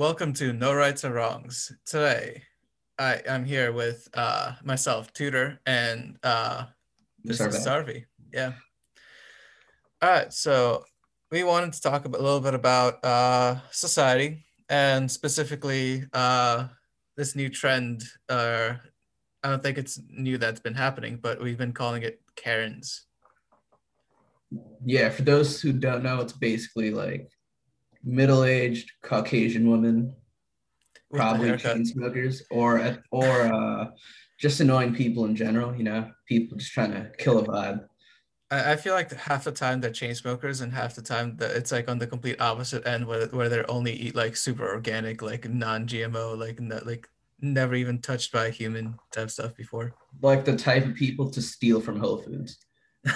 Welcome to No Rights or Wrongs. Today, I I'm here with uh, myself, Tudor, and uh, this is Sarvi. Yeah. All right, so we wanted to talk a little bit about uh, society and specifically uh, this new trend. Uh, I don't think it's new that's been happening, but we've been calling it Karens. Yeah, for those who don't know, it's basically like middle-aged Caucasian women, probably chain smokers, or or uh, just annoying people in general. You know, people just trying to kill a vibe. I, I feel like half the time they're chain smokers, and half the time that it's like on the complete opposite end, where where they only eat like super organic, like non-GMO, like not, like never even touched by a human type stuff before. Like the type of people to steal from Whole Foods.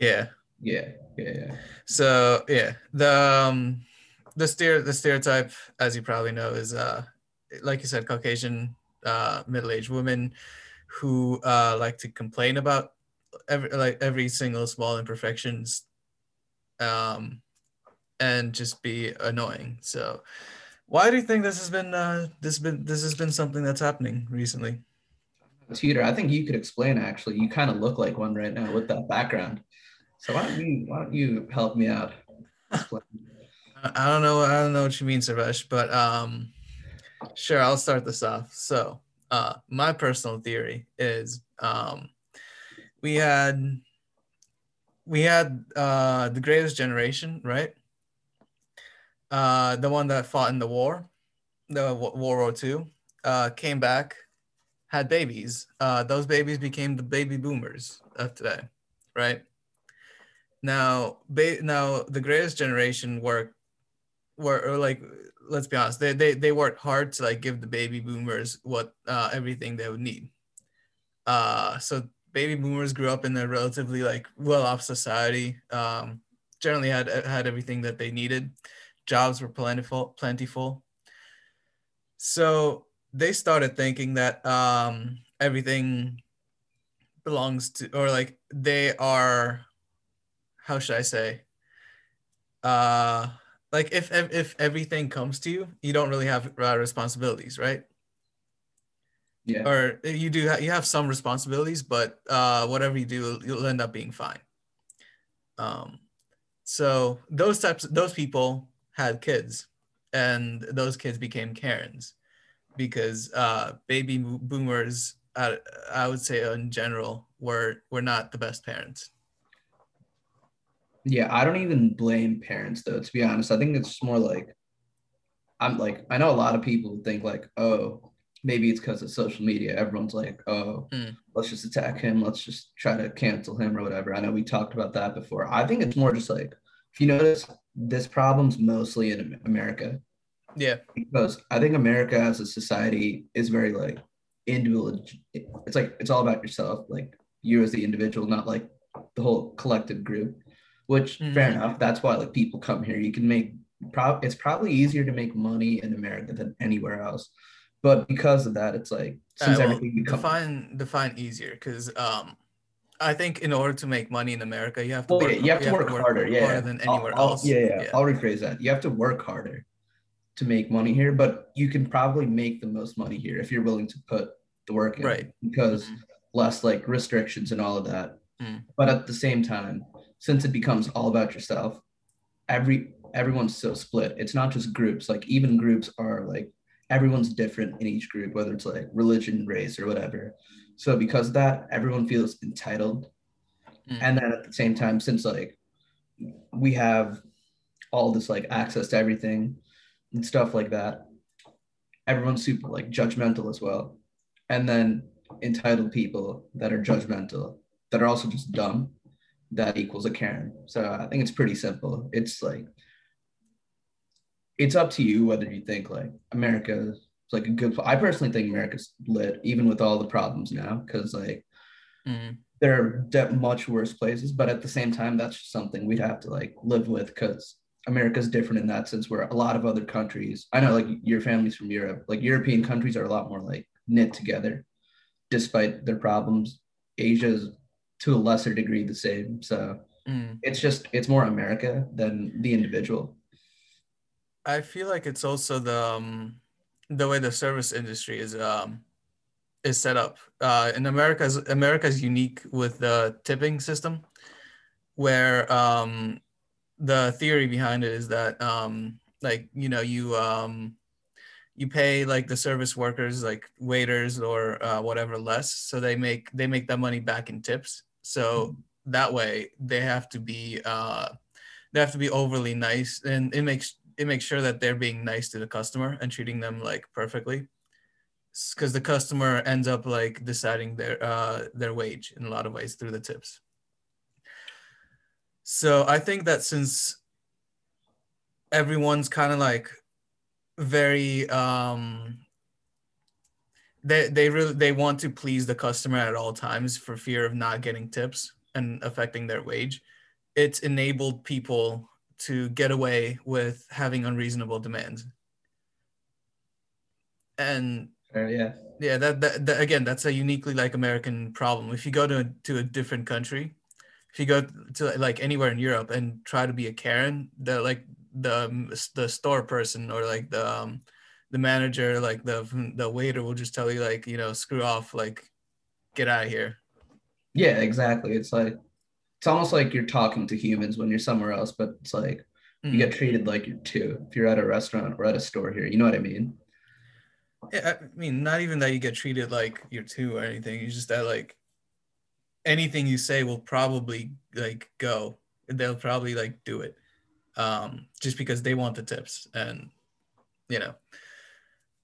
yeah. Yeah, yeah. So yeah, the um, the steer the stereotype, as you probably know, is uh, like you said, Caucasian uh, middle-aged women who uh, like to complain about every like every single small imperfections, um, and just be annoying. So, why do you think this has been uh, this been this has been something that's happening recently? Tudor, I think you could explain. Actually, you kind of look like one right now with that background. So why don't you why don't you help me out? I don't know. I don't know what you mean, Sarvesh, but um, sure, I'll start this off. So, uh, my personal theory is um, we had we had uh, the greatest generation, right? Uh, the one that fought in the war, the World War II, uh, came back, had babies. Uh, those babies became the baby boomers of today, right? Now, now the greatest generation work were like let's be honest, they, they they worked hard to like give the baby boomers what uh, everything they would need. Uh, so baby boomers grew up in a relatively like well-off society. Um, generally had had everything that they needed. Jobs were plentiful, plentiful. So they started thinking that um, everything belongs to, or like they are how should I say? Uh, like if if everything comes to you, you don't really have uh, responsibilities, right? Yeah. Or you do ha- you have some responsibilities, but uh, whatever you do, you'll end up being fine. Um, so those types, those people had kids, and those kids became Karens, because uh, baby boomers, uh, I would say in general, were were not the best parents. Yeah, I don't even blame parents though, to be honest. I think it's more like I'm like I know a lot of people think like, oh, maybe it's because of social media. Everyone's like, oh, mm. let's just attack him, let's just try to cancel him or whatever. I know we talked about that before. I think it's more just like if you notice this problem's mostly in America. Yeah. Because I think America as a society is very like individual. It's like it's all about yourself, like you as the individual, not like the whole collective group which mm-hmm. fair enough. That's why like people come here. You can make pro- it's probably easier to make money in America than anywhere else. But because of that, it's like since well, everything becomes define define easier because um I think in order to make money in America, you have to well, work, yeah, you have, you to, work work harder. Yeah, harder than anywhere I'll, else. Yeah, yeah, yeah, I'll rephrase that. You have to work harder to make money here, but you can probably make the most money here if you're willing to put the work in. Right. Because mm-hmm. less like restrictions and all of that. Mm. But at the same time, since it becomes all about yourself, every everyone's so split. It's not just groups. Like even groups are like everyone's different in each group, whether it's like religion, race, or whatever. So because of that, everyone feels entitled. Mm. And then at the same time, since like we have all this like access to everything and stuff like that, everyone's super like judgmental as well. And then entitled people that are judgmental that are also just dumb that equals a Karen. So I think it's pretty simple. It's like it's up to you whether you think like America is like a good. I personally think America's lit, even with all the problems now, because like mm. there are de- much worse places. But at the same time, that's just something we'd have to like live with because America's different in that sense. Where a lot of other countries, I know like your family's from Europe, like European countries are a lot more like knit together, despite their problems. Asia's to a lesser degree the same. So mm. it's just it's more America than the individual. I feel like it's also the um, the way the service industry is um, is set up. Uh, in America's America's unique with the tipping system, where um, the theory behind it is that um, like you know you um, you pay like the service workers like waiters or uh, whatever less, so they make they make that money back in tips. So that way they have to be uh, they have to be overly nice, and it makes it makes sure that they're being nice to the customer and treating them like perfectly because the customer ends up like deciding their uh, their wage in a lot of ways through the tips. So I think that since everyone's kind of like very um they they really they want to please the customer at all times for fear of not getting tips and affecting their wage. It's enabled people to get away with having unreasonable demands. And Uh, yeah. yeah that, that, that again that's a uniquely like american problem. If you go to, to a different country if you go to like anywhere in europe and try to be a karen the like the the store person or like the um, the manager like the the waiter will just tell you like you know screw off like get out of here Yeah, exactly. It's like it's almost like you're talking to humans when you're somewhere else, but it's like you Mm. get treated like you're two if you're at a restaurant or at a store here. You know what I mean? Yeah, I mean, not even that you get treated like you're two or anything. It's just that like anything you say will probably like go. They'll probably like do it, um, just because they want the tips, and you know.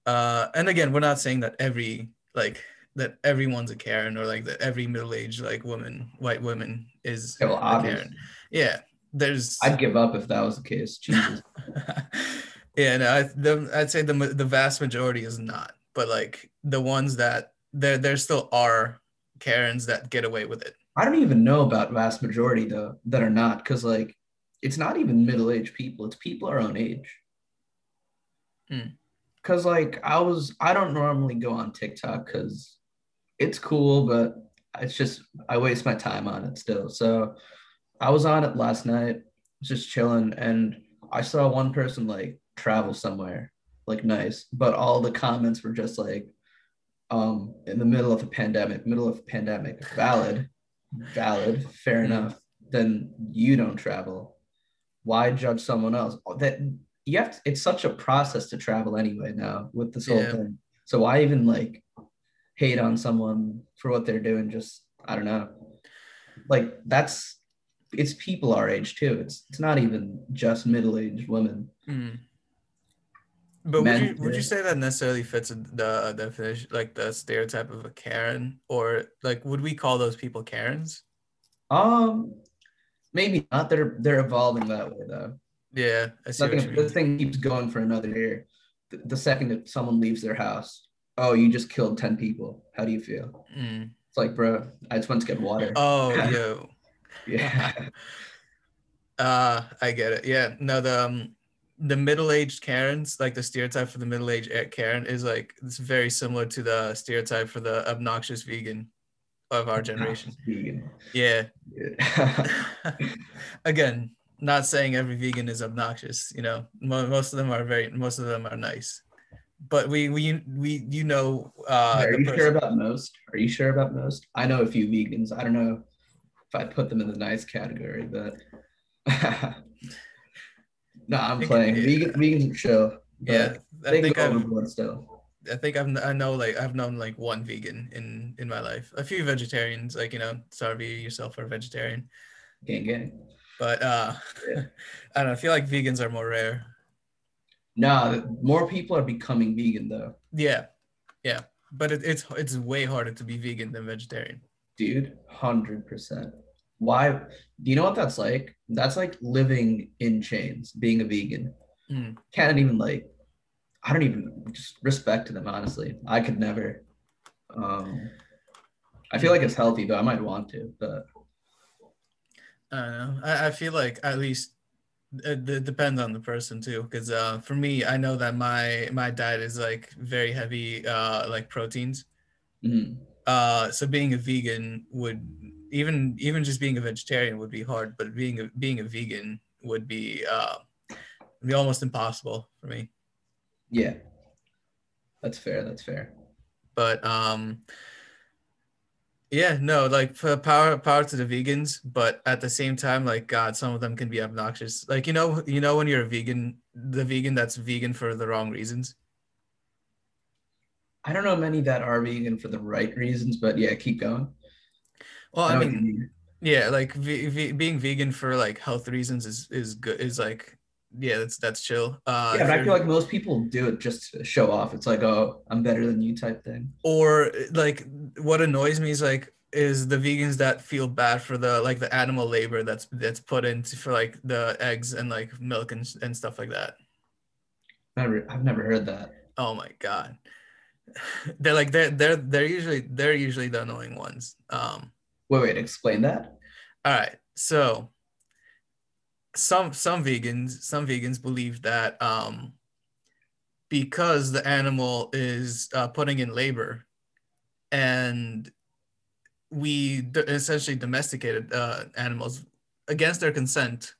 Uh, and again, we're not saying that every like that everyone's a Karen or like that every middle-aged like woman, white woman is Yeah, well, a obviously. Karen. Yeah, there's. I'd give up if that was the case. Jesus. yeah, no, I, the, I'd say the the vast majority is not, but like the ones that there there still are Karens that get away with it. I don't even know about vast majority though that are not because like it's not even middle-aged people. It's people our own age. Hmm. Cause like I was I don't normally go on TikTok because it's cool, but it's just I waste my time on it still. So I was on it last night, just chilling, and I saw one person like travel somewhere, like nice, but all the comments were just like, um, in the middle of a pandemic, middle of a pandemic, valid, valid, fair Hmm. enough. Then you don't travel. Why judge someone else? That you have to, it's such a process to travel anyway now with this whole Yeah. thing. So why even like hate on someone for what they're doing? Just I don't know. Like that's it's people our age too. It's it's not even just middle-aged women. Mm. But would you would you say that necessarily fits the definition, like the stereotype of a Karen, or like would we call those people Karens? Um, maybe not. They're they're evolving that way though. Yeah, I see what Nothing. This thing keeps going for another year. The, the second that someone leaves their house, oh, you just killed ten people. How do you feel? Mm. It's like, bro, I just went to get water. Oh, yo. yeah. Uh, I get it. Yeah, no, the um, the middle-aged Karens, like the stereotype for the middle-aged Karen, is like it's very similar to the stereotype for the obnoxious vegan of our generation. Vegan. Yeah. Yeah. Again, not saying every vegan is obnoxious. You know, most of them are very, most of them are nice. But we, we, we, you know, uh, Are you person- sure about most? Are you sure about most? I know a few vegans. I don't know if I'd put them in the nice category, but no, I'm playing. yeah. Vegan, vegans chill. yeah, I think overboard still. I think I've, I know like I've known like one vegan in in my life. A few vegetarians, like you know, Sarvi yourself are vegetarian, Gang, gang. But uh, Yeah. I don't know. I feel like vegans are more rare. Nah, more people are becoming vegan though, Yeah, yeah, but it, it's it's way harder to be vegan than vegetarian. dude. Hundred percent. Why? Do you know what that's like? That's like living in chains. Being a vegan. Mm. Can't even like. I don't even just respect to them. Honestly, I could never. Um, I feel like it's healthy though. I might want to, but I don't know. I, I feel like at least it, it depends on the person too. Because uh, for me, I know that my my diet is like very heavy, uh, like proteins. mm, Uh, so being a vegan would even even just being a vegetarian would be hard, but being a being a vegan would be uh, be almost impossible for me. Yeah. That's fair. That's fair. But um yeah, no, like power power to the vegans, but at the same time, like God, some of them can be obnoxious. Like you know, you know when you're a vegan, the vegan that's vegan for the wrong reasons. I don't know many that are vegan for the right reasons, but yeah, keep going. Well, I know what you mean, mean. yeah, like v- v- being vegan for like health reasons is is good. Is like yeah, that's that's chill. Uh, yeah, but I feel like most people do it just to show off. It's like, oh, I'm better than you type thing. or like what annoys me is like is the vegans that feel bad for the like the animal labor that's that's put into for like the eggs and like milk and, and stuff like that Never, I've never heard that. oh my god they're like they're they're they're usually they're usually the annoying ones um Wait, wait, explain that. all right so some some vegans some vegans believe that um because the animal is uh, putting in labor and we d- essentially domesticated uh, animals against their consent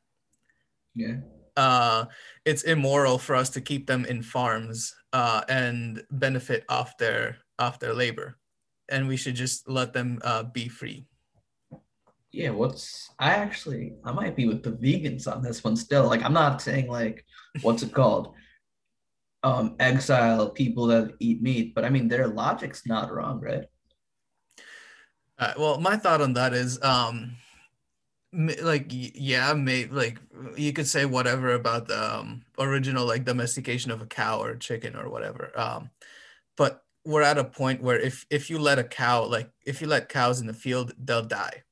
Yeah. uh, it's immoral for us to keep them in farms uh, and benefit off their off their labor and we should just let them uh, be free Yeah, what's I actually I might be with the vegans on this one still. Like I'm not saying like what's it called? Um exile people that eat meat, but I mean their logic's not wrong, right? Uh, well, my thought on that is, um, like, yeah, may like you could say whatever about the um, original like domestication of a cow or chicken or whatever. Um, but we're at a point where if if you let a cow, like if you let cows in the field, they'll die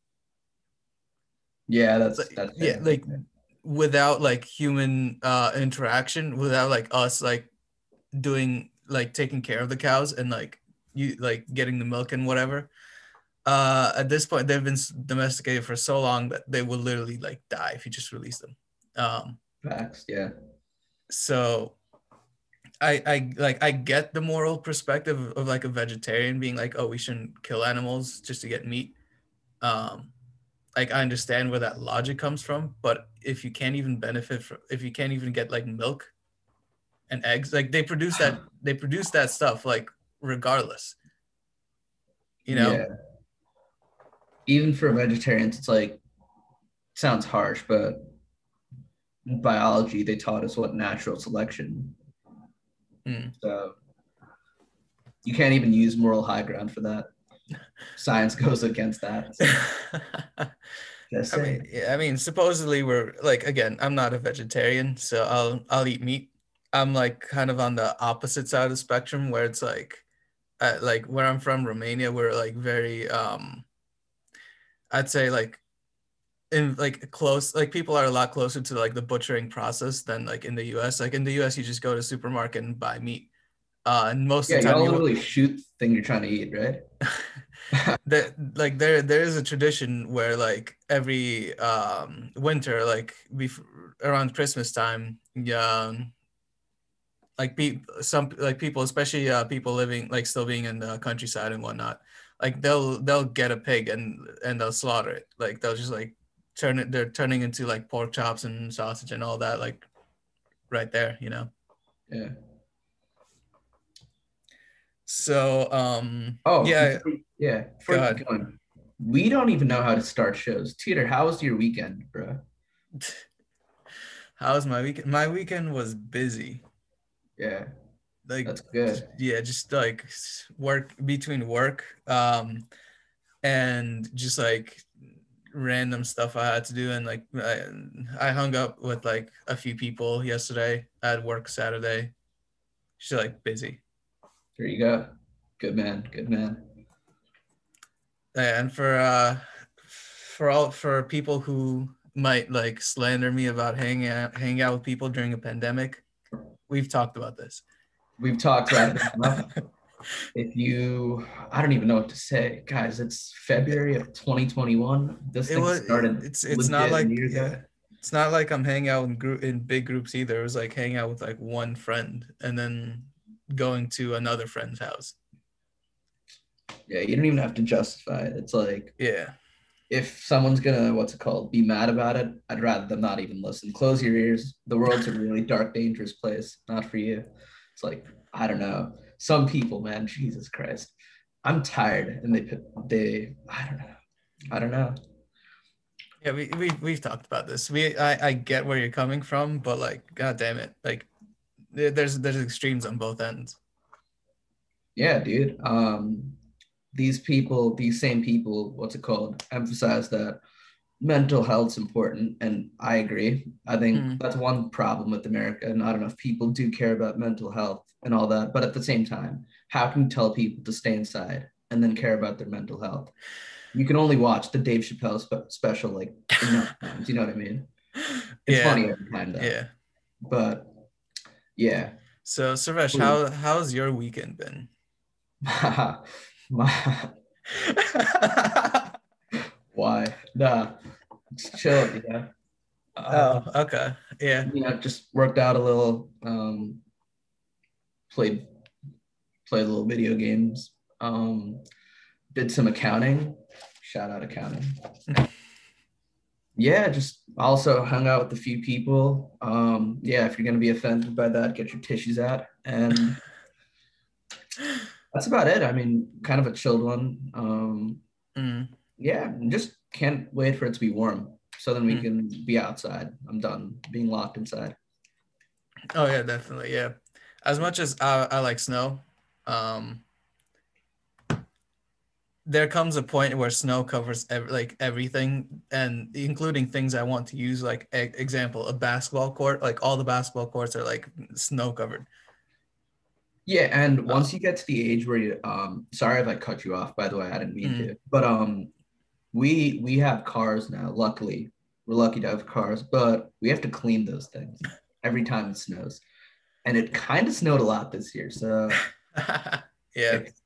Yeah, that's Like, that's yeah, like without like human uh interaction, without like us like doing like taking care of the cows and like you like getting the milk and whatever. Uh, at this point, they've been domesticated for so long that they will literally like die if you just release them. Um, facts. Yeah. so I I like I get the moral perspective of, of like a vegetarian being like, oh, we shouldn't kill animals just to get meat. Um, like I understand where that logic comes from, but if you can't even benefit from, if you can't even get like milk and eggs, like they produce that they produce that stuff like regardless. You know, Yeah. Even for vegetarians, it's like sounds harsh, but in biology they taught us what natural selection. Mm. So you can't even use moral high ground for that. Science goes against that. I mean, yeah, I mean, supposedly we're like again, I'm not a vegetarian, so I'll I'll eat meat. I'm like kind of on the opposite side of the spectrum where it's like, uh, like where I'm from, Romania, we're like very, um, I'd say like, in like close, like people are a lot closer to like the butchering process than like in the U.S. Like in the U.S., you just go to supermarket and buy meat, uh, and most yeah, of the time you literally shoot the thing you're trying to eat, right? there like there there is a tradition where like every um winter like bef- around christmas time yeah like pe- some like people especially uh people living like still being in the countryside and whatnot like they'll they'll get a pig and and they'll slaughter it like they'll just like turn it they're turning into like pork chops and sausage and all that like right there you know Yeah. So um Oh, yeah yeah. You going, we don't even know how to start shows. Teeter, how was your weekend, bro? how was my weekend my weekend was busy Yeah, like that's good. yeah just like work between work um and just like random stuff i had to do and like i, I hung up with like a few people yesterday at work saturday just like busy There you go. Good man. Good man. and for uh for all for people who might like slander me about hanging out hanging out with people during a pandemic we've talked about this We've talked about it enough. If you, I don't even know what to say, guys. It's February of 2021. This it thing was started. it's it's not like yeah, it's not like i'm hanging out in group in big groups either it was like hanging out with like one friend and then going to another friend's house. Yeah, you don't even have to justify it. It's like yeah. if someone's gonna what's it called be mad about it i'd rather them not even listen. Close your ears. The world's a really dark dangerous place. Not for you. It's like i don't know. Some people man jesus christ. I'm tired and they they i don't know. I don't know. Yeah we, we we've talked about this. We I, I get where you're coming from but like god damn it. Like there's there's extremes on both ends yeah dude um these people, these same people, what's it called, emphasize that mental health's important. And I agree. I think mm. that's one problem with America. Not enough people do care about mental health and all that. But at the same time, how can you tell people to stay inside and then care about their mental health? You can only watch the Dave Chappelle spe- special like enough times. You know what I mean? It's yeah. funny every time though. Yeah. But yeah. So Sarvesh, how how's your weekend been? Why? Nah, it's chill, yeah. Oh, okay. Yeah. You know, just worked out a little, um, played played a little video games, um, did some accounting. Shout out accounting. yeah, just also hung out with a few people. Um, yeah, if you're gonna be offended by that, get your tissues out. And that's about it. I mean, kind of a chilled one. Um, mm. Yeah, just can't wait for it to be warm so then we mm. can be outside. I'm done being locked inside. Oh yeah, definitely. Yeah, as much as I, I like snow, um, there comes a point where snow covers ev- like everything, and including things I want to use. Like e- example, a basketball court. Like all the basketball courts are like snow covered. Yeah, and once you get to the age where you um sorry if I cut you off by the way, I didn't mean mm. to. But um we we have cars now, luckily. We're lucky to have cars, but we have to clean those things every time it snows. And it kind of snowed a lot this year, so yeah. It's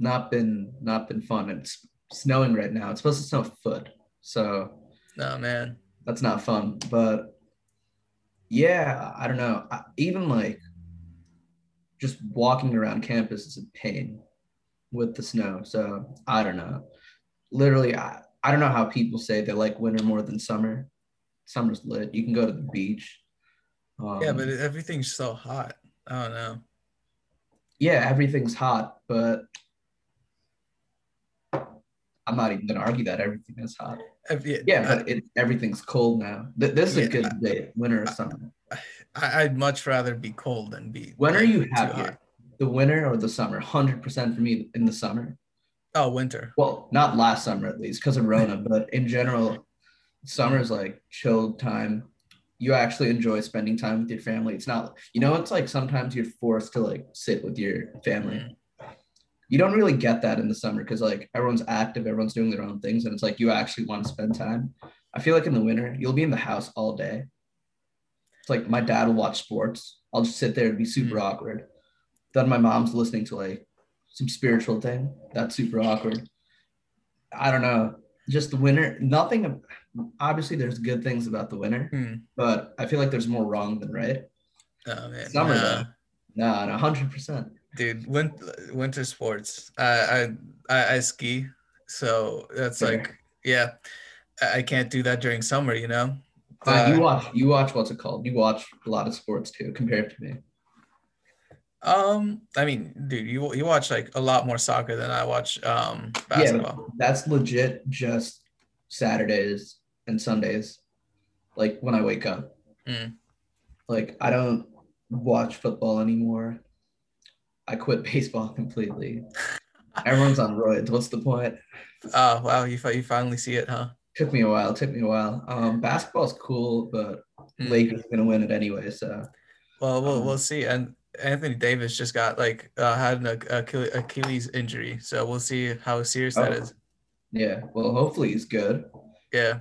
not been not been fun. It's snowing right now. It's supposed to snow a foot. So no man. That's not fun, but yeah, I don't know. I, even like just walking around campus is a pain with the snow. So I don't know. Literally, I, I don't know how people say they like winter more than summer. Summer's lit. You can go to the beach. Um, yeah, but everything's so hot. I don't know. Yeah, everything's hot, but I'm not even gonna argue that everything is hot. Yeah, yeah but it, everything's cold now. This is a good day, winter or summer. I, would much rather be cold than be. When are you happier, the winter or the summer? Hundred percent for me in the summer. Oh, winter. Well, not last summer at least because of Rona, but in general, summer is like chilled time. You actually enjoy spending time with your family. It's not, you know, it's like sometimes you're forced to like sit with your family. Mm. You don't really get that in the summer because like everyone's active, everyone's doing their own things, and it's like you actually want to spend time. I feel like in the winter, you'll be in the house all day It's like my dad will watch sports. I'll just sit there and be super mm-hmm. awkward. Then my mom's listening to like some spiritual thing. That's super awkward. I don't know. Just the winter. Nothing. Obviously, there's good things about the winter, mm. but I feel like there's more wrong than right. Oh man. Summer nah. though. No, no, hundred percent. Dude, winter, winter sports. I, I I ski, so that's like yeah. I can't do that during summer, you know. Uh, you watch you watch what's it called? You watch a lot of sports too, compared to me. Um, I mean, dude, you you watch like a lot more soccer than I watch um basketball. Yeah, that's legit just Saturdays and Sundays, like when I wake up. Mm. Like I don't watch football anymore. I quit baseball completely. Everyone's on roids. What's the point? Oh wow, you you finally see it, huh? took me a while. Took me a while. Um, basketball's cool, but mm. Lakers gonna win it anyway. So, well, we'll um, we'll see. And Anthony Davis just got like uh, had an Achilles injury, so we'll see how serious oh, that is. Yeah. Well, hopefully he's good. Yeah.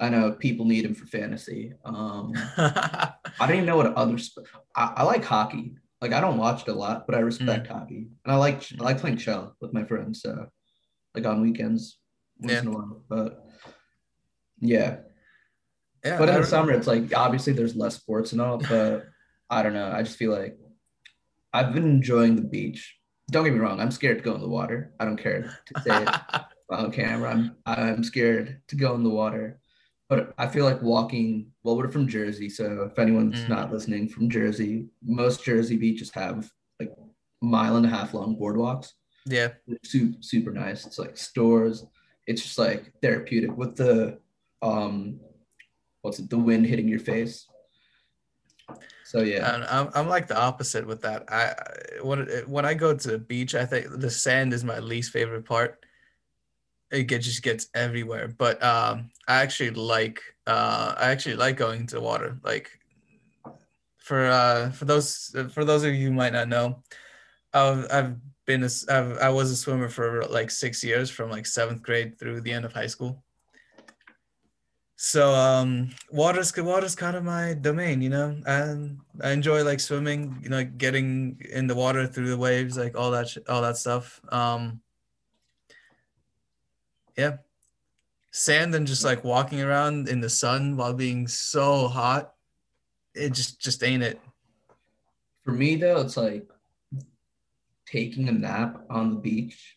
I know people need him for fantasy. Um, I don't even know what other. Sp- I, I, like hockey. Like I don't watch it a lot, but I respect mm. hockey, and I like I like playing shell with my friends. So, like on weekends, once yeah. in a while. But yeah. Yeah. But in the summer, it's like obviously there's less sports and all, but I don't know. I just feel like I've been enjoying the beach. Don't get me wrong, I'm scared to go in the water. I don't care to say it. on camera. I'm I'm scared to go in the water, but I feel like walking. Well, we're from Jersey, so if anyone's Mm. not listening from Jersey, most Jersey beaches have like mile and a half long boardwalks. Yeah. Super super nice. It's like stores. It's just like therapeutic with the um, what's it? The wind hitting your face. So yeah, And I'm, I'm like the opposite with that. I I- when when I go to the beach, I think the sand is my least favorite part. It get, just gets everywhere. But um, I actually like uh, I actually like going into the water. Like for uh, for those for those of you who might not know, I've I've been a, I've, I was a swimmer for like six years, from like seventh grade through the end of high school. So um, water's water's kind of my domain, you know, and I enjoy like swimming, you know, getting in the water through the waves, like all that, all that stuff. Um, yeah, sand and just like walking around in the sun while being so hot, it just just ain't it. for me though, it's like taking a nap on the beach.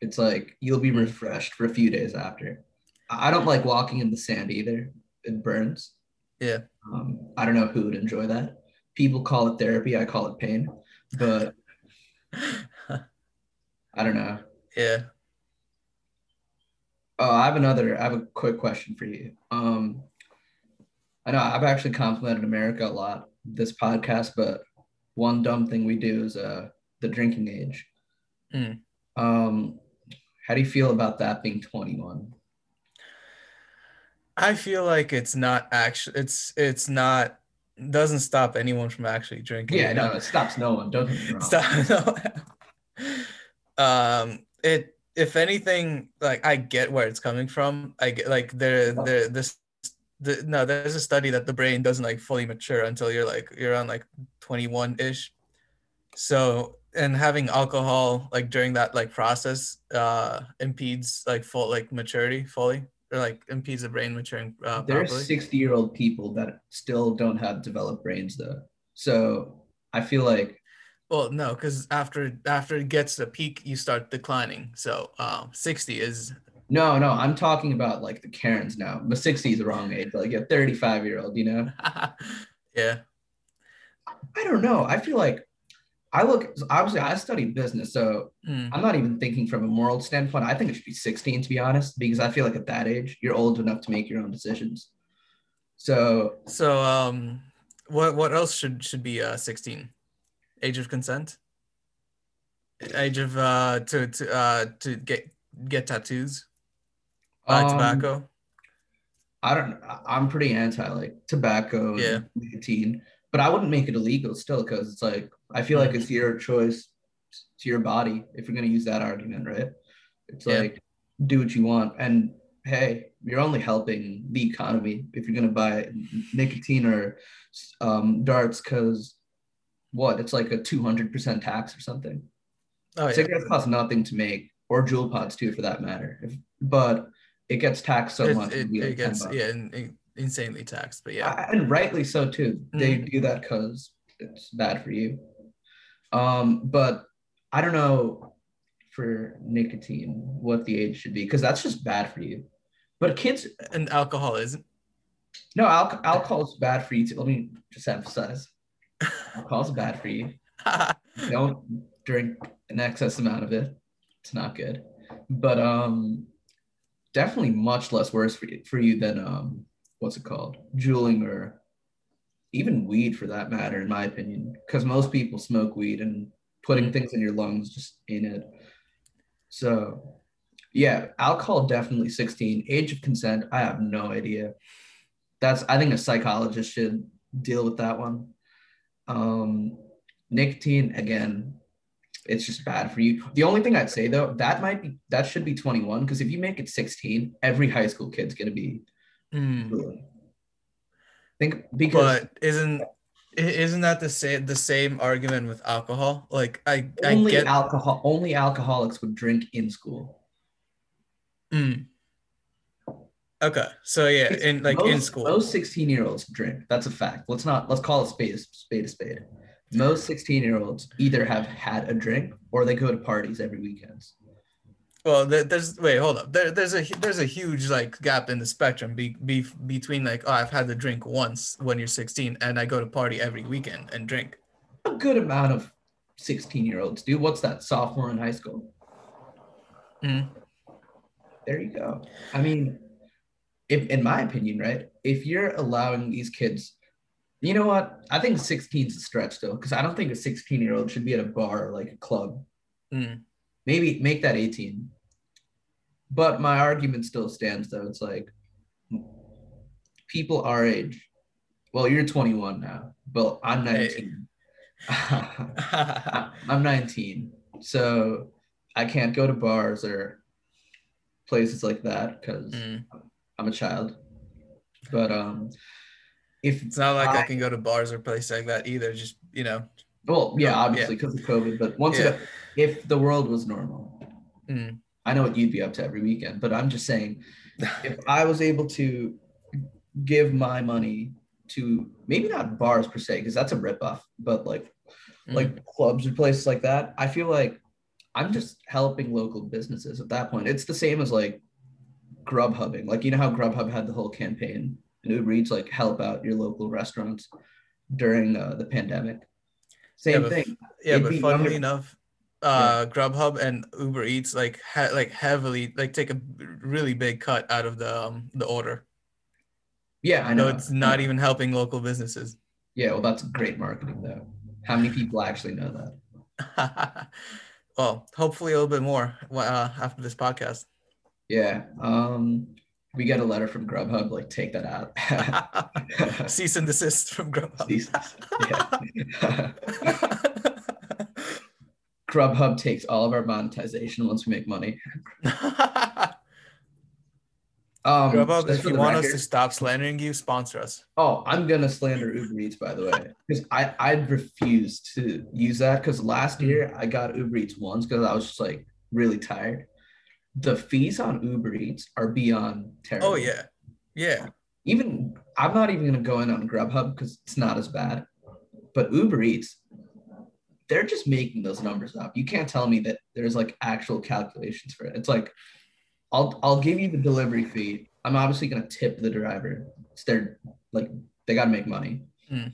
It's like you'll be refreshed for a few days after. I don't like walking in the sand either. It burns. Yeah. Um, I don't know who would enjoy that. People call it therapy. I call it pain. But I don't know. yeah. Oh, I have another. I have a quick question for you. Um, I know I've actually complimented America a lot this podcast, but one dumb thing we do is uh the drinking age. Mm. Um, how do you feel about that being 21? I feel like it's not actually it's it's not doesn't stop anyone from actually drinking. Yeah, no, it stops no one. Don't get me wrong. Stop. um, it if anything, like I get where it's coming from. I get like there there this the no there's a study that the brain doesn't like fully mature until you're like you're on like 21 ish. So and having alcohol like during that like process uh impedes like full like maturity fully or like impedes the brain maturing uh, There are 60 year old people that still don't have developed brains though. So I feel like Well, no, because after after it gets to peak, you start declining. So um, 60 is no, no, I'm talking about like the Karens now. But 60 is the wrong age, like a 35 year old, you know? yeah. I don't know. I feel like I look obviously I studied business, so Mm. I'm not even thinking from a moral standpoint. I think it should be 16 to be honest, because I feel like at that age you're old enough to make your own decisions. So So um, what what else should should be uh 16? Age of consent. Age of uh to to uh to get get tattoos, buy um, tobacco. I don't. I'm pretty anti like tobacco, Yeah. nicotine, but I wouldn't make it illegal still because it's like I feel like it's your choice to your body if you're gonna use that argument, right? It's Yeah. like do what you want, and hey, you're only helping the economy if you're gonna buy nicotine or um, darts because what? It's like a 200 percent tax or something. Oh yeah. Cigarettes cost nothing to make, or Juul pods too, for that matter. If, but it gets taxed so much. it, it like 10 gets yeah in, in- insanely taxed, but yeah. And rightly so too. They Mm-hmm. do that because it's bad for you. Um, but I don't know for nicotine what the age should be because that's just bad for you. But kids, And alcohol isn't. no, alcohol alcohol is bad for you too. Let me just emphasize, alcohol is bad for you. Don't drink an excess amount of it. It's not good. But um, definitely much less worse for you, for you than um, what's it called, juuling or even weed for that matter, in my opinion. Because most people smoke weed and putting things in your lungs just ain't it. So, yeah, alcohol definitely 16. Age of consent, I have no idea. That's I think a psychologist should deal with that one. Um, nicotine again, it's just bad for you. The only thing I'd say though, that might be that should be 21 because if you make it 16, every high school kid's gonna be Mm. Think because But isn't isn't that the same the same argument with alcohol? Like I I only get alcohol only alcoholics would drink in school. Mm. Okay, so yeah, in like in school. Most 16 year olds drink. That's a fact. Let's not let's call a spade a spade a spade. Most 16 year olds either have had a drink or they go to parties every weekends. Well, there's wait, hold up. There, there's a there's a huge like gap in the spectrum be, be, between like oh I've had the drink once when you're 16 and I go to party every weekend and drink. A good amount of 16 year olds do. What's that? Sophomore in high school. Mhm. There you go. I mean, if in my opinion, right? If you're allowing these kids, you know what? I think 16 is a stretch though, because I don't think a 16 year old should be at a bar or like a club. Mm. Maybe make that 18. But my argument still stands though. It's like people our age. Well, you're 21 now. Well, I'm 19. I'm 19. So I can't go to bars or places like that because Mm. I'm a child. But um if It's not like I, I- can go to bars or places like that either. Just you know. well, yeah, Yeah. obviously because of COVID, but once Yeah. it, if the world was normal, Mm. I know what you'd be up to every weekend, but I'm just saying if I was able to give my money to maybe not bars per se, because that's a ripoff, but like Mm. like clubs or places like that, I feel like I'm just helping local businesses at that point. It's the same as like Grubhubbing. Like you know how Grubhub had the whole campaign and Uber Eats like help out your local restaurants during uh, the pandemic. Same but thing. Yeah, It'd but funnily younger- enough, uh, Grubhub and Uber Eats like ha- like heavily like take a really big cut out of the um, the order. Yeah, I know it's not even helping local businesses. Yeah, well, that's great marketing though. How many people actually know that? well, hopefully a little bit more uh, after this podcast. Yeah. Um, we get a letter from Grubhub, like take that out. Cease and desist from Grubhub. Cease- yeah. Grubhub takes all of our monetization once we make money. Um, Grubhub, if you want us to stop slandering you, sponsor us. Oh, I'm gonna slander Uber Eats by the way, because I I refuse to use that because last Hmm. year I got Uber Eats once because I was just like really tired. The fees on Uber Eats are beyond terrible. Oh yeah, yeah. Even I'm not even gonna go in on Grubhub because it's not as bad, but Uber Eats, they're just making those numbers up. You can't tell me that there's like actual calculations for it. It's like I'll I'll give you the delivery fee. I'm obviously gonna tip the driver. It's their like they gotta make money. Mm.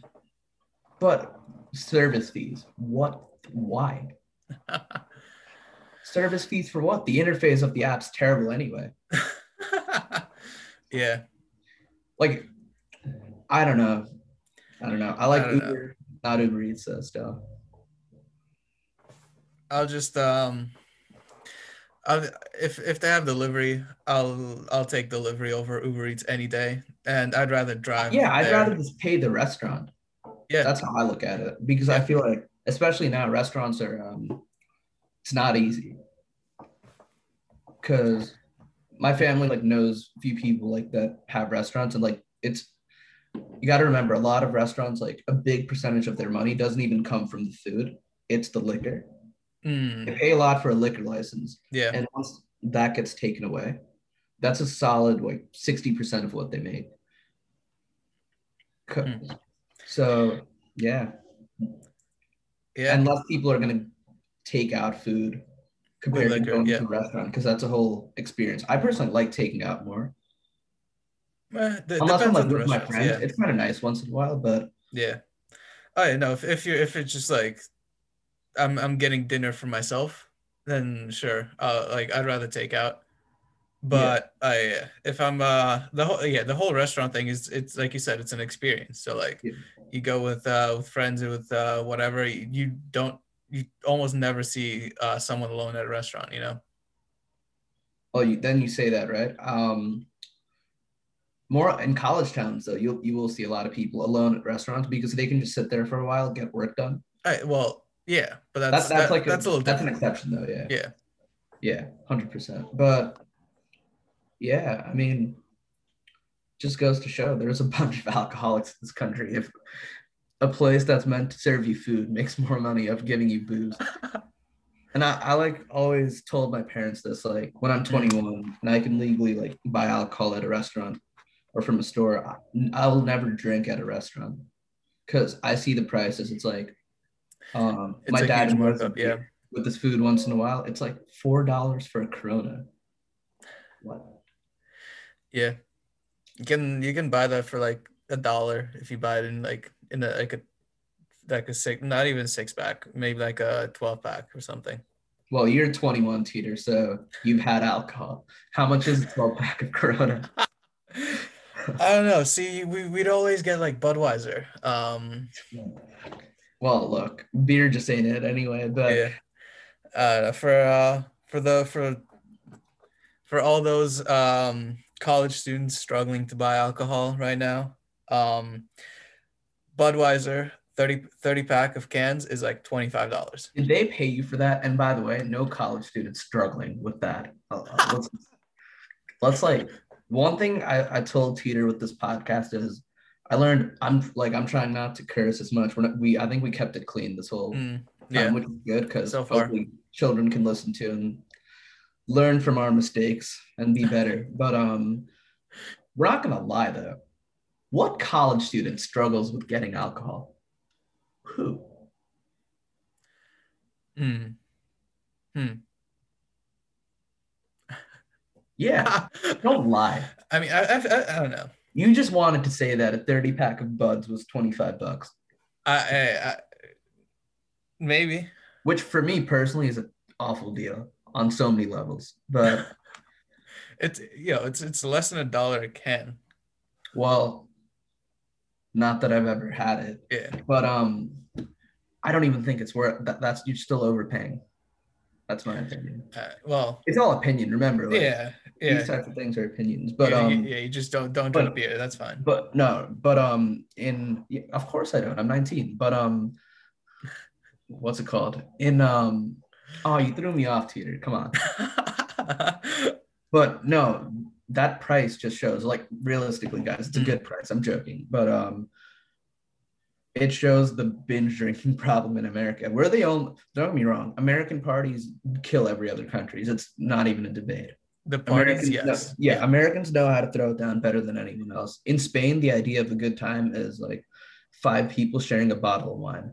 But service fees, what why? Service fees for what? The interface of the app's terrible anyway. yeah. Like I don't know. I don't know. I like I don't know. Uber, not Uber Eats though still. I'll just um I'll, if if they have delivery, I'll I'll take delivery over Uber Eats any day, and I'd rather drive. Yeah, I'd there. rather just pay the restaurant. Yeah. That's how I look at it because I feel like, especially now, restaurants are, um, it's not easy. Because my family like knows a few people like that have restaurants and like it's, you got to remember a lot of restaurants like a big percentage of their money doesn't even come from the food. It's the liquor. They Mm, pay a lot for a liquor license, yeah. and once that gets taken away, that's a solid like sixty percent of what they make. Hmm. So yeah, Yeah. unless people are gonna take out food compared liquor, to going yeah. to a restaurant, because that's a whole experience. I personally like taking out more, Eh, d- unless I'm like with my friends. Yeah. It's kind of nice once in a while, but Yeah. Oh yeah, no, if, if you're if it's just like I'm I'm getting dinner for myself, then sure. Uh like I'd rather take out. But I if I'm uh the whole yeah, the whole restaurant thing is it's like you said, it's an experience. So like Yeah. you go with uh with friends or with uh whatever, you, you don't you almost never see uh someone alone at a restaurant, you know? oh, you, then you say that right. Um, more in college towns though, you you will see a lot of people alone at restaurants because they can just sit there for a while, get work done. I, well, yeah, but that's That's that's that- like that's a little that's an exception though. Yeah. Yeah. Yeah, hundred percent. But yeah, I mean, just goes to show there's a bunch of alcoholics in this country. If a place that's meant to serve you food makes more money of giving you booze. And I, I like always told my parents this, like when I'm 21 and I can legally like buy alcohol at a restaurant or from a store, I, I'll never drink at a restaurant because I see the prices. It's like, um, It's my dad huge was a markup, yeah. with this food once in a while. It's like four dollars for a Corona. What? Yeah, you can you can buy that for like a dollar if you buy it in like in a like a like a six, not even six pack, maybe like a twelve pack or something. Well, you're 21, Tudor, so you've had alcohol. How much is a 12 pack of Corona? I don't know. See, we we'd always get like Budweiser. Um, well, look, beer just ain't it anyway. But yeah, uh, for uh, for the for for all those um college students struggling to buy alcohol right now, um, Budweiser 30, 30 pack of cans is like $25. Did they pay you for that? And by the way, no college students struggling with that. Uh, uh let's, let's like one thing I, I told Tudor with this podcast is I learned I'm like I'm trying not to curse as much. We're not, we I think we kept it clean this whole mm, yeah. time, which is good because so hopefully children can listen to and learn from our mistakes and be better. but um, we're not gonna lie though. What college student struggles with getting alcohol? Who? Hmm. Hmm. Yeah, don't lie. I mean, I, I, I, don't know. You just wanted to say that a 30 pack of buds was 25 bucks. I, I, I maybe. Which for me personally is an awful deal on so many levels. But it's you know, it's it's less than a dollar a can. Well, not that I've ever had it. Yeah. But um, I don't even think it's worth that. That's you're still overpaying. That's my opinion. Uh, well, it's all opinion. Remember, like, yeah, yeah. These types of things are opinions, but yeah, um, yeah, you just don't don't drink beer. That's fine. But no, but um, in of course I don't. I'm 19, but um, what's it called? In um, oh, you threw me off, Tudor. Come on. but no, that price just shows like realistically guys it's a mm. good price. I'm joking. But um it shows the binge drinking problem in america. We're the only don't get me wrong american parties kill every other countries it's not even a debate. The parties yes know, yeah americans know how to throw it down better than anyone else. In spain the idea of a good time is like five people sharing a bottle of wine.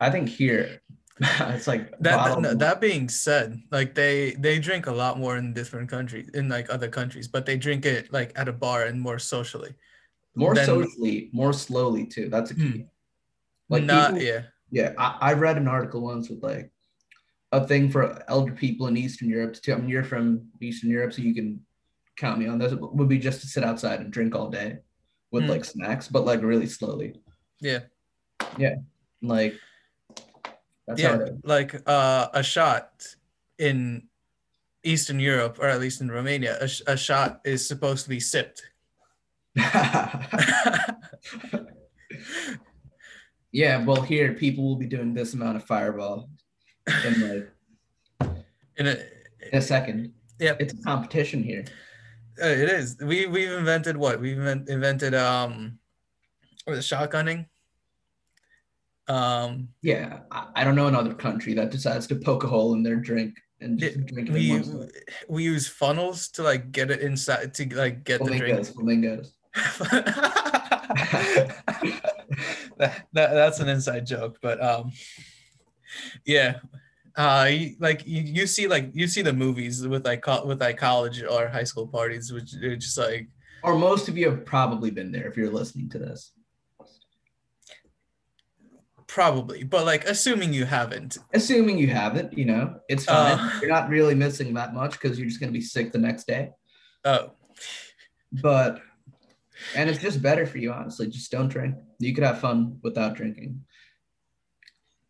I think here it's like that. That, that being said, like they they drink a lot more in different countries, in like other countries, but they drink it like at a bar and more socially. More than, socially, more slowly too. That's a key. Hmm. Like not people, yeah. Yeah, I, I read an article once with like a thing for elder people in Eastern Europe too I mean, you're from Eastern Europe, so you can count me on this. It would be just to sit outside and drink all day with mm. like snacks, but like really slowly. Yeah. Yeah. Like that's yeah, like uh, a shot in Eastern Europe, or at least in Romania, a, a shot is supposed to be sipped. yeah, well, here people will be doing this amount of fireball in like in a, in a second. Yeah, it's a competition here. Uh, it is. We we've invented what? We've invented um, what is shotgunning? Um, yeah, I, I, don't know another country that decides to poke a hole in their drink and just it, drink it. We, we use funnels to like get it inside to like get flamingos, the drink. Flamingos. that, that that's an inside joke, but um, yeah, uh, like you, you see like you see the movies with like co- with like college or high school parties, which are just like. Or most of you have probably been there if you're listening to this. Probably, but like assuming you haven't. Assuming you haven't, you know, it's fine. Uh, you're not really missing that much because you're just gonna be sick the next day. Oh. But and it's just better for you, honestly. Just don't drink. You could have fun without drinking.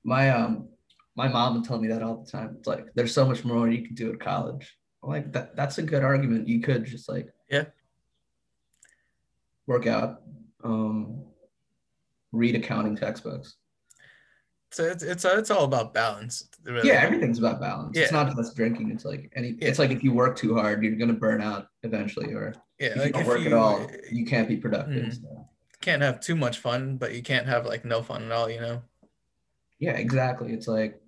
My um my mom would tell me that all the time. It's like there's so much more you can do at college. I'm like that that's a good argument. You could just like yeah work out, um, read accounting textbooks so it's it's it's all about balance. Really. Yeah, everything's about balance. Yeah. It's not just drinking. It's like any. Yeah. It's like if you work too hard, you're gonna burn out eventually, or yeah, if like you don't work you, at all, you can't be productive. Mm, so. Can't have too much fun, but you can't have like no fun at all. You know. Yeah, exactly. It's like,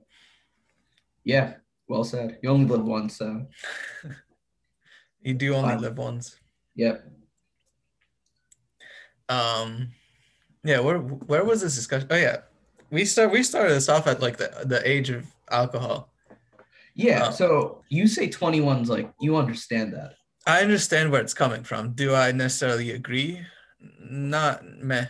yeah, well said. You only live once, so. you do only live once. Yep. Um, yeah. Where where was this discussion? Oh yeah, we start we started this off at like the the age of alcohol. Yeah. Oh. So you say 21's like you understand that. I understand where it's coming from. Do I necessarily agree? Not meh.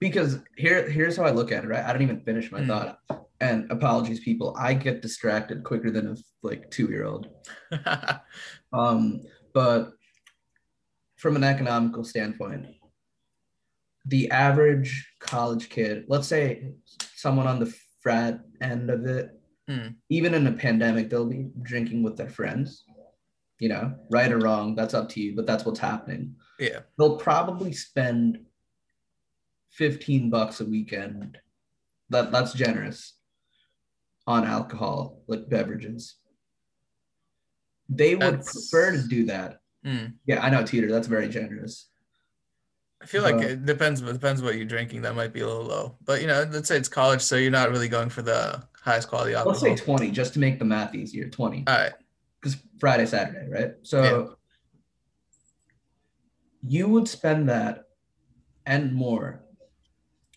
because here here's how I look at it, right? I don't even finish my Mm. thought. And apologies, people. I get distracted quicker than a like two year old. Um, but from an economical standpoint, the average college kid, let's say someone on the frat end of it, Mm. even in a pandemic, they'll be drinking with their friends. You know, right or wrong, that's up to you, but that's what's happening. yeah. They'll probably spend 15 bucks a weekend. That that's generous on alcohol, like beverages. They would That's- prefer to do that Mm. yeah, I know, Tudor. That's very generous. I feel like Uh, it depends. It depends what you're drinking. That might be a little low, but you know, let's say it's college, so you're not really going for the highest quality alcohol. Let's say 20, just to make the math easier. 20. All right. Because Friday, Saturday, right? So you would spend that and more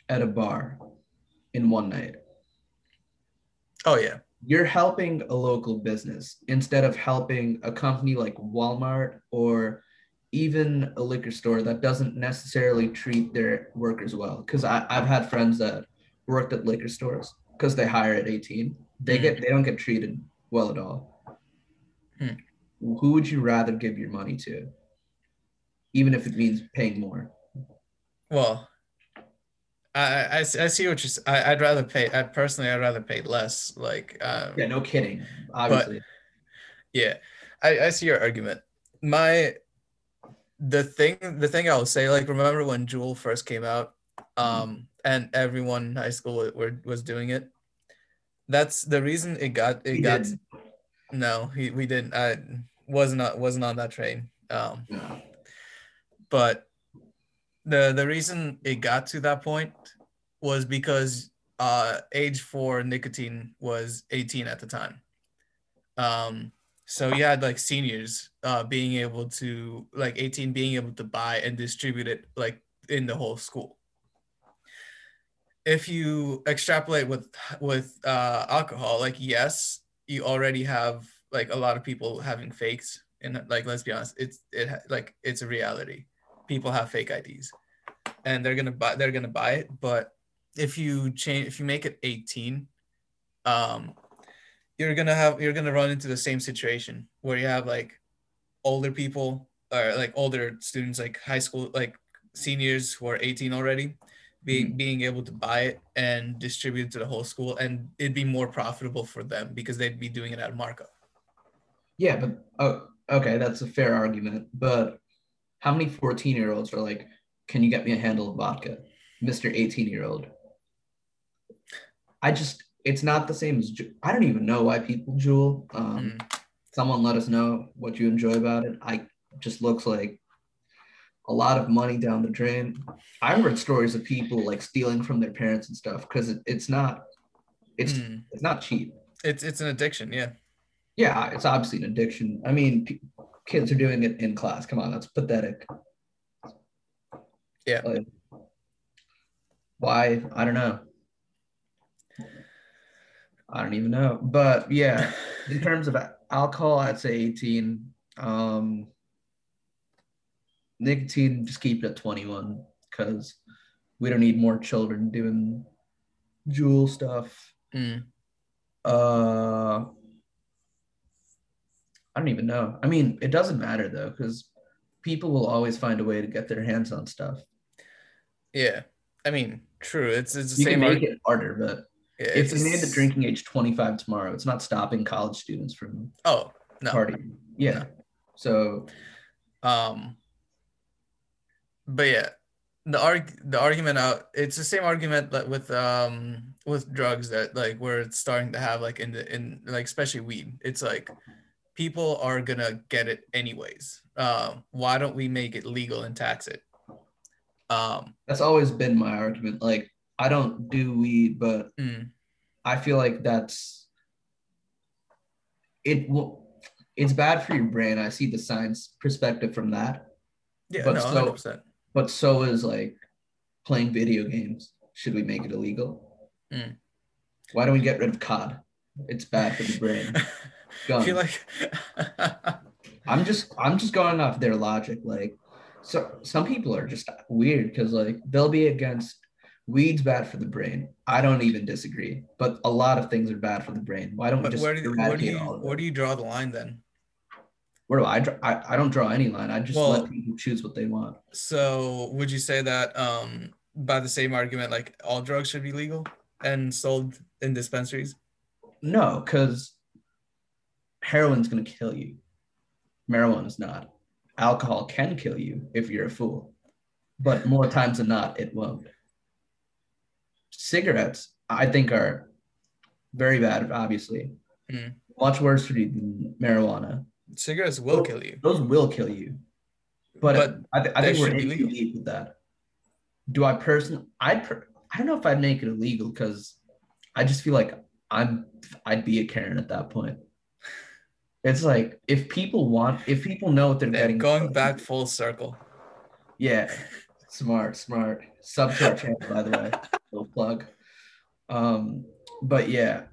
at a bar in one night. Oh yeah. You're helping a local business instead of helping a company like Walmart or even a liquor store that doesn't necessarily treat their workers well. Because I've had friends that worked at liquor stores because they hire at 18. They Mhm. get they don't get treated well at all. Hmm. Who would you rather give your money to? Even if it means paying more. Well, I, I, I see what you're. I, I'd rather pay. I personally, I'd rather pay less. Like, um, Yeah, no kidding. Obviously. Yeah, I, I see your argument. My the thing the thing I will say, like remember when Juul first came out, um, and everyone in high school were, was doing it. That's the reason it got it He got didn't. no, he we didn't. I wasn't on, wasn't on that train. Um, No. but the the reason it got to that point was because uh age for nicotine was 18 at the time um so you had like seniors uh being able to like 18 being able to buy and distribute it like in the whole school if you extrapolate with with uh alcohol like yes you already have like a lot of people having fakes and like let's be honest it's it like it's a reality people have fake IDs and they're gonna buy they're gonna buy it. But if you change if you make it 18, um you're gonna have you're gonna run into the same situation where you have like older people or like older students like high school like seniors who are 18 already being mm-hmm. being able to buy it and distribute it to the whole school and it'd be more profitable for them because they'd be doing it at markup. Yeah, but oh, okay, that's a fair argument. But how many 14 year olds are like, can you get me a handle of vodka? Mr. 18 year old. I just, it's not the same as, Ju- I don't even know why people Juul. Um, Mm. Someone let us know what you enjoy about it. I just looks like a lot of money down the drain. I heard stories of people like stealing from their parents and stuff because it, it's not, it's, Mm. it's not cheap. It's it's an addiction, yeah. Yeah, it's obviously an addiction. I mean, p- kids are doing it in class. Come on, that's pathetic. Yeah. Like, why? I don't know. I don't even know. But yeah, in terms of alcohol, I'd say 18. Um, nicotine, just keep it at 21 because we don't need more children doing Juul stuff. Mm. Uh, I don't even know. I mean, it doesn't matter though, because people will always find a way to get their hands on stuff. Yeah. I mean, true. It's it's the You can same make arg- it harder, but if they made the drinking age 25 tomorrow, it's not stopping college students from Oh, no. partying. Yeah. No. So Um, but yeah, the arg the argument out it's the same argument that with um with drugs that like where it's starting to have like in the in like especially weed. It's like people are gonna get it anyways. Um, why don't we make it legal and tax it? Um, that's always been my argument. Like, I don't do weed, but mm, I feel like that's it. Will, it's bad for your brain. I see the science perspective from that. yeah, But no, so- hundred percent. but so is like playing video games. Should we make it illegal? Why don't we get rid of COD? It's bad for the brain. I feel like I'm just I'm just going off their logic. Like, so some people are just weird because like they'll be against weed's bad for the brain. I don't even disagree, but a lot of things are bad for the brain. Why don't we but just where do, where do you all of where do you draw the line then? Where do I, draw? I I don't draw any line. I just Well- let people choose what they want. So would you say that um by the same argument like all drugs should be legal and sold in dispensaries? No, because heroin's gonna kill you. Marijuana's not. Alcohol can kill you if you're a fool, but more times than not, it won't. Cigarettes, I think, are very bad. Obviously, Mm. much worse for you than marijuana. Cigarettes will kill you. Those will kill you, but, But I, th- I think we're in too with that. Do I personally? I per- I don't know if I'd make it illegal because I just feel like I'm I'd be a Karen at that point. It's like if people want, if people know what they're Yeah, getting, going back full circle. yeah, smart, smart. Sub to our channel, by the way, little plug. Um, but yeah,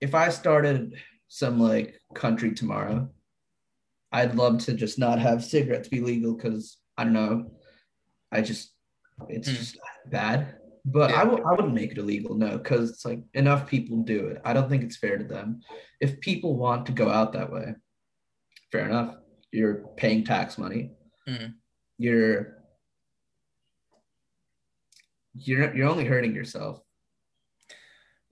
if I started some like country tomorrow, I'd love to just not have cigarettes be legal because I don't know, I just it's Hmm. just bad. But I Yeah. w- I wouldn't make it illegal, no, because it's like enough people do it. I don't think it's fair to them. If people want to go out that way, fair enough. You're paying tax money. Mm. You're you're you're only hurting yourself.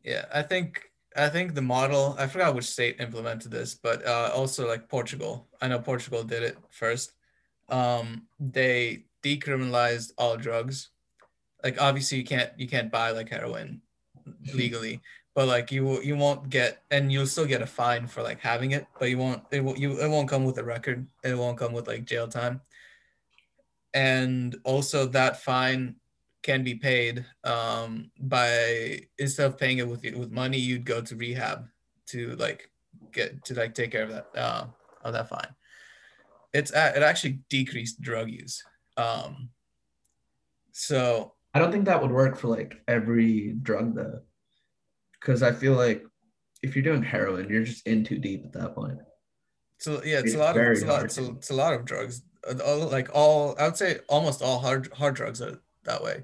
Yeah, I think I think the model, I forgot which state implemented this, but uh, also like Portugal. I know Portugal did it first. Um, they decriminalized all drugs. Like obviously you can't you can't buy like heroin legally, but like you will- you won't get and you'll still get a fine for like having it, but you won't it won't you it won't come with a record. It won't come with like jail time. And also that fine can be paid um, by instead of paying it with with money, you'd go to rehab to like get to like take care of that uh, of that fine. It's it actually decreased drug use. Um, so I don't think that would work for like every drug though. Cause I feel like if you're doing heroin, you're just in too deep at that point. so yeah, it's It's a lot of it's a lot, it's, a, it's a lot of drugs. All- like all I would say almost all hard hard drugs are that way.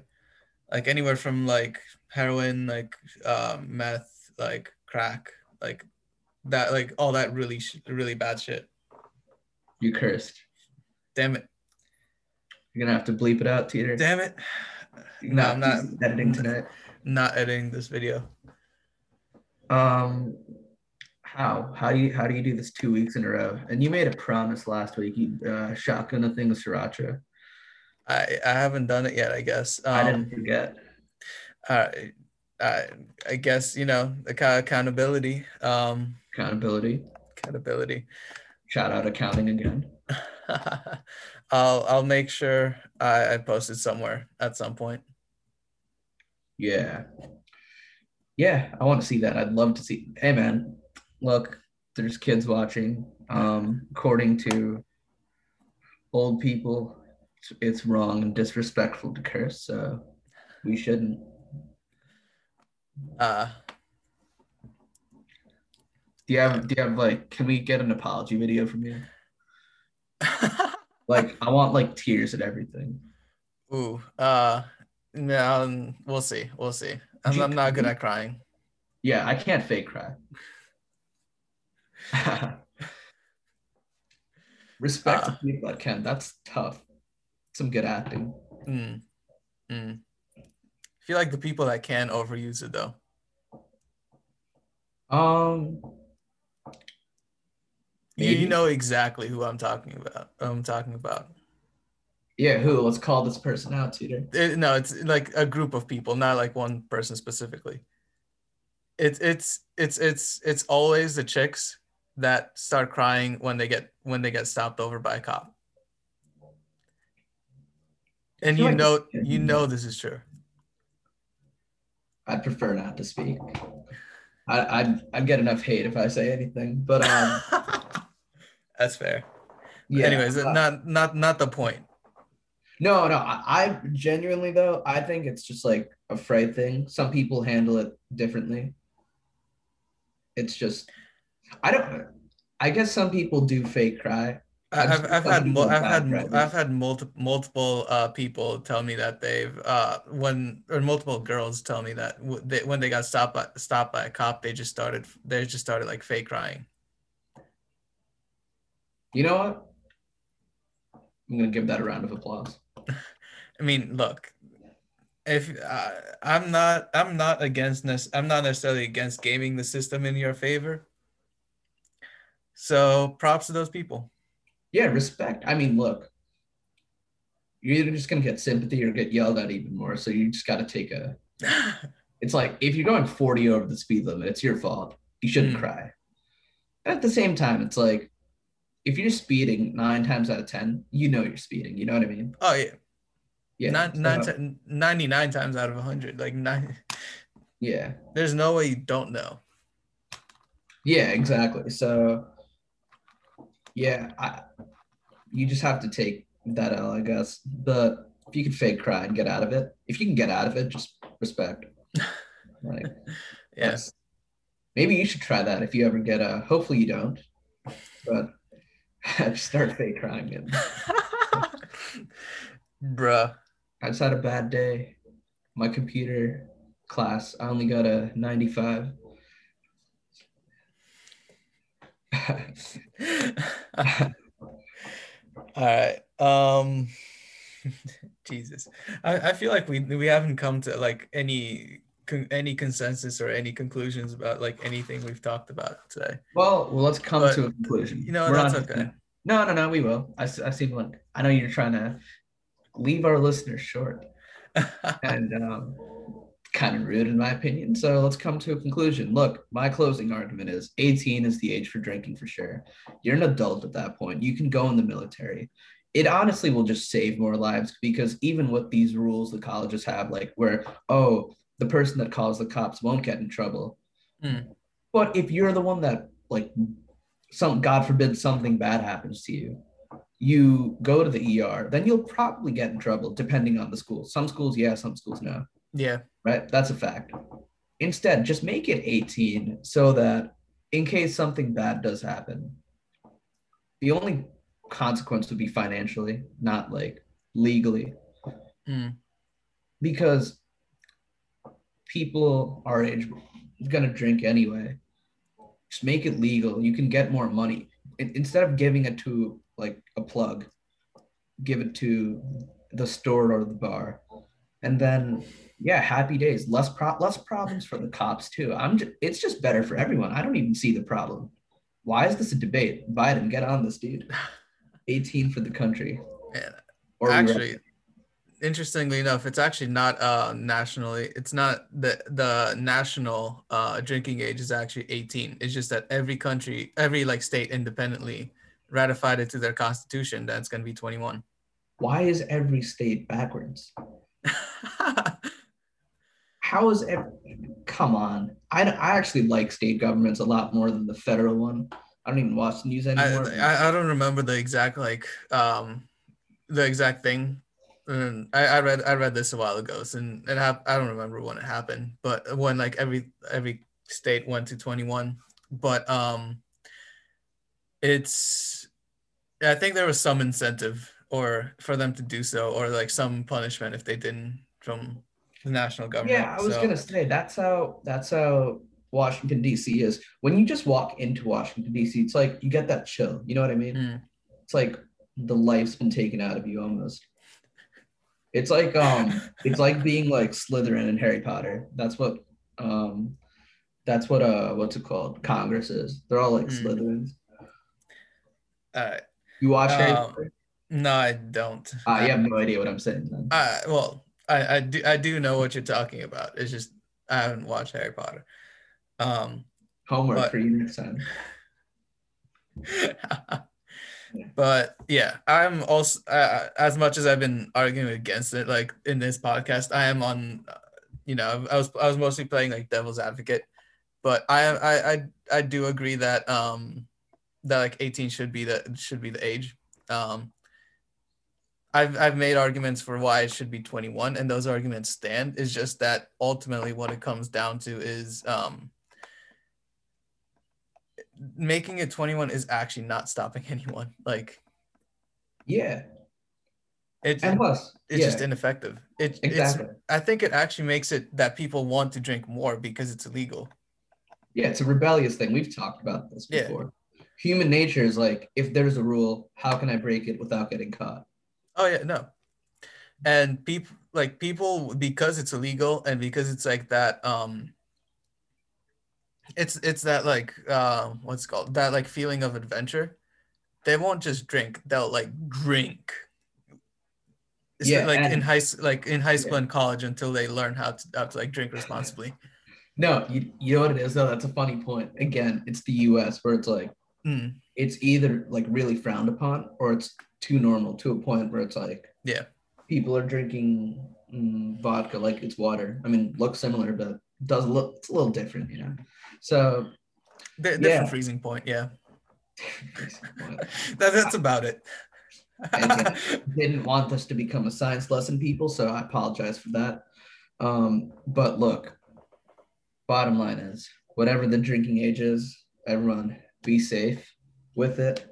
Like anywhere from like heroin, like um, meth, like crack, like that, like all that really sh- really bad shit. You cursed. Damn it. You're gonna have to bleep it out, Tudor. Damn it. You're No, I'm not to do some editing tonight. not editing this video. Um, how how do you how do you do this two weeks in a row? And you made a promise last week. You uh, shotgun a thing of sriracha. I I haven't done it yet, I guess. Um, I didn't forget. uh, I, I guess, you know, the kind of accountability. Um, Accountability. accountability. Shout out accounting again. I'll I'll make sure I, I post it somewhere at some point. Yeah. Yeah, I want to see that. I'd love to see. Hey man, look, there's kids watching. Um, according to old people, it's, wrong and disrespectful to curse, so we shouldn't. Uh, Do you have do you have like can we get an apology video from you? Like I want like tears and everything. ooh, uh, no, um, we'll see, we'll see. I'm, I'm not good at crying. Yeah, I can't fake cry. Respect Uh. to people that can. That's tough. Some good acting. Mm, mm. I feel like the people that can overuse it though. Um, You, you know exactly who I'm talking about. I'm talking about. yeah. Who? Let's call this person out, Tudor. It- no, it's like a group of people, not like one person specifically. It's it's it's it's it's always the chicks that start crying when they get when they get stopped over by a cop. And you know you know this is true. I'd prefer not to speak. I, I'd I'd get enough hate if I say anything. But um, That's fair. yeah. Anyways, uh, not not not the point. No, no. I, I genuinely though, I think it's just like a fright thing. Some people handle it differently. It's just, I don't. I guess some people do fake cry. I've, I've had mo- I've had I've had multiple multiple uh, people tell me that they've uh, when or multiple girls tell me that w- they, when they got stopped by stopped by a cop they just started they just started like fake crying. You know what? I'm gonna give that a round of applause. I mean, look, if uh, I'm not I'm not against this I'm not necessarily against gaming the system in your favor. So props to those people yeah, respect. I mean, look, you're either just gonna get sympathy or get yelled at even more. So you just got to take a. it's like if you're going 40 over the speed limit, it's your fault. You shouldn't mm. cry. at the same time, it's like if you're speeding nine times out of ten, you know you're speeding. You know what I mean? Oh yeah. Yeah. Nine, so, nine t- 99 times out of 100. Like nine. Yeah. There's no way you don't know. Yeah, exactly. So yeah, I, you just have to take that L, I guess. But if you can fake cry and get out of it, if you can get out of it, just respect. Like, yes. Maybe you should try that if you ever get a. Hopefully you don't, but start fake crying. And, Bruh. I just had a bad day. My computer class, I only got a 95. All right. Um Jesus. I, I feel like we we haven't come to like any any consensus or any conclusions about like anything we've talked about today. Well, well let's come but, to a conclusion. You know, We're that's okay. No, no, no, we will. I, I seem like I know you're trying to leave our listeners short. and um kind of rude in my opinion. So let's come to a conclusion. Look, my closing argument is 18 is the age for drinking for sure. You're an adult at that point. You can go in the military. It honestly will just save more lives because even with these rules the colleges have, like where, oh, the person that calls the cops won't get in trouble. Mm. But if you're the one that, like, some God forbid something bad happens to you, you go to the ER, then you'll probably get in trouble depending on the school. Some schools, yeah, some schools, no. Yeah. Right. That's a fact. Instead, just make it 18 so that in case something bad does happen, the only consequence would be financially, not like legally. Mm. Because people our age are going to drink anyway. Just make it legal. You can get more money. Instead of giving it to like a plug, give it to the store or the bar. And then yeah, happy days. Less pro- less problems for the cops too. I'm just, it's just better for everyone. I don't even see the problem. Why is this a debate? Biden, get on this, dude. 18 for the country. Yeah. Or actually, interestingly enough, it's actually not uh nationally. It's not the the national uh drinking age is actually 18. It's just that every country, every like state independently ratified it to their constitution that's going to be 21. Why is every state backwards? how is it? Come on, I, I actually like state governments a lot more than the federal one. I don't even watch the news anymore. I, I, I don't remember the exact like um the exact thing. And I, I read I read this a while ago, and and I, I don't remember when it happened, but when like every every state went to 21. But um, it's I think there was some incentive or for them to do so, or like some punishment if they didn't from the national government. Yeah, I was so. gonna say that's how that's how Washington D.C. is. When you just walk into Washington D.C., it's like you get that chill. You know what I mean? Mm. It's like the life's been taken out of you almost. It's like um, it's like being like Slytherin in Harry Potter. That's what um, that's what uh, what's it called? Congress is. They're all like mm. Slytherins. Uh, you watch um, Harry Potter? No, I don't. Uh, you have no idea what I'm saying. Then. Uh, well, I, I do I do know what you're talking about. It's just I haven't watched Harry Potter. Um, Homework but, for you next time. but yeah, I'm also uh, as much as I've been arguing against it, like in this podcast, I am on. Uh, you know, I was I was mostly playing like devil's advocate, but I I I, I do agree that um that like 18 should be the should be the age. Um, I've I've made arguments for why it should be 21, and those arguments stand. Is just that ultimately what it comes down to is um, making it 21 is actually not stopping anyone. Like Yeah. it, And plus, it's yeah, just ineffective. It, exactly. It's, I think it actually makes it that people want to drink more because it's illegal. Yeah, it's a rebellious thing. We've talked about this before. Yeah. before. Human nature is like, if there's a rule, how can I break it without getting caught? Oh yeah, no. And people like people because it's illegal and because it's like that um it's it's that like uh what's called that like feeling of adventure. They won't just drink, they'll like drink. It's Yeah, like in high like in high school and college until they learn how to, how to like drink responsibly. No, you, you know what it is though? That's a funny point. Again, it's the US where it's like Mm, it's either like really frowned upon or it's too normal to a point where it's like Yeah. people are drinking mm, vodka like it's water. I mean, looks similar, but does look it's a little different, you know. So di- different Yeah. freezing point, yeah. that, that's about it. And didn't want this to become a science lesson, people. So I apologize for that. Um, but look, bottom line is whatever the drinking age is, everyone be safe with it.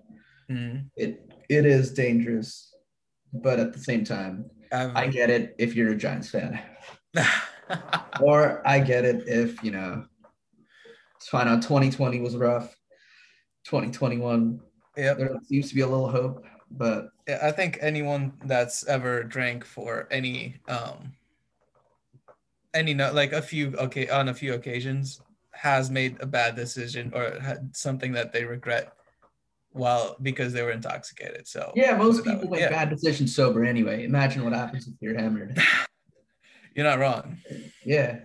Mm. It it is dangerous, but at the same time, I've- I get it if you're a Giants fan, or I get it if you know. It's fine. Out 2020 was rough. 2021 yeah, there seems to be a little hope, but Yeah, I think anyone that's ever drank for any um any no like a few okay on a few occasions has made a bad decision or had something that they regret while because they were intoxicated. So yeah, most that people way. make Yeah. bad decisions sober anyway. Imagine what happens if you're hammered. you're not wrong. Yeah,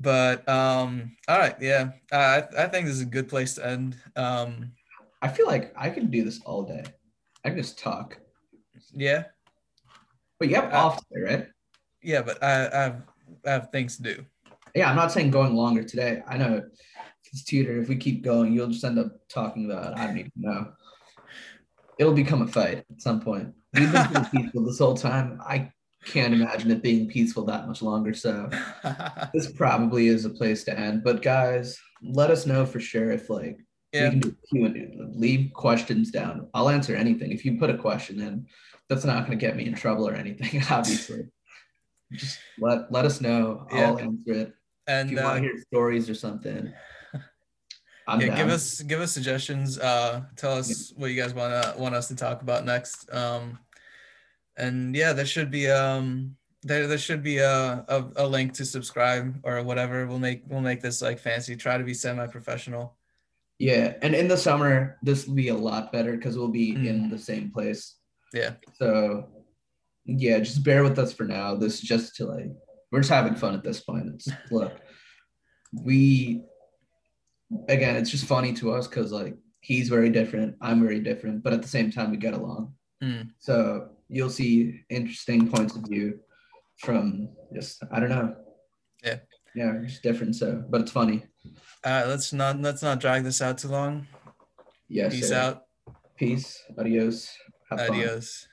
But um all right, yeah. I I think this is a good place to end. Um I feel like I could do this all day. I can just talk. yeah. But you have Uh, off today, right? Yeah, but I, I have I have things to do. Yeah, I'm not saying going longer today. I know Tudor. If we keep going, you'll just end up talking about I don't even know. It'll become a fight at some point. We've been peaceful this whole time. I can't imagine it being peaceful that much longer. So this probably is a place to end. But guys, let us know for sure if like yeah. we can do Q and A. Leave questions down. I'll answer anything. If you put a question in, that's not going to get me in trouble or anything. Obviously, just let let us know. I'll answer it. And If you uh, want to hear stories or something, I'm yeah, down. give us give us suggestions. Uh, tell us what you guys want to want us to talk about next. Um, and yeah, there should be um there there should be a, a a link to subscribe or whatever. We'll make we'll make this like fancy. Try to be semi professional. Yeah, and in the summer, this will be a lot better because we'll be Mm. in the same place. Yeah. So, yeah, just bear with us for now. This is just to like, we're just having fun at this point. It's look, we, again, it's just funny to us because like he's very different, I'm very different, but at the same time we get along. Mm. So you'll see interesting points of view from just I don't know. Yeah. Yeah, just different. So, but it's funny. Uh, let's not let's not drag this out too long. Yes. Peace sir. out. Peace. Adios. Have fun. Adios.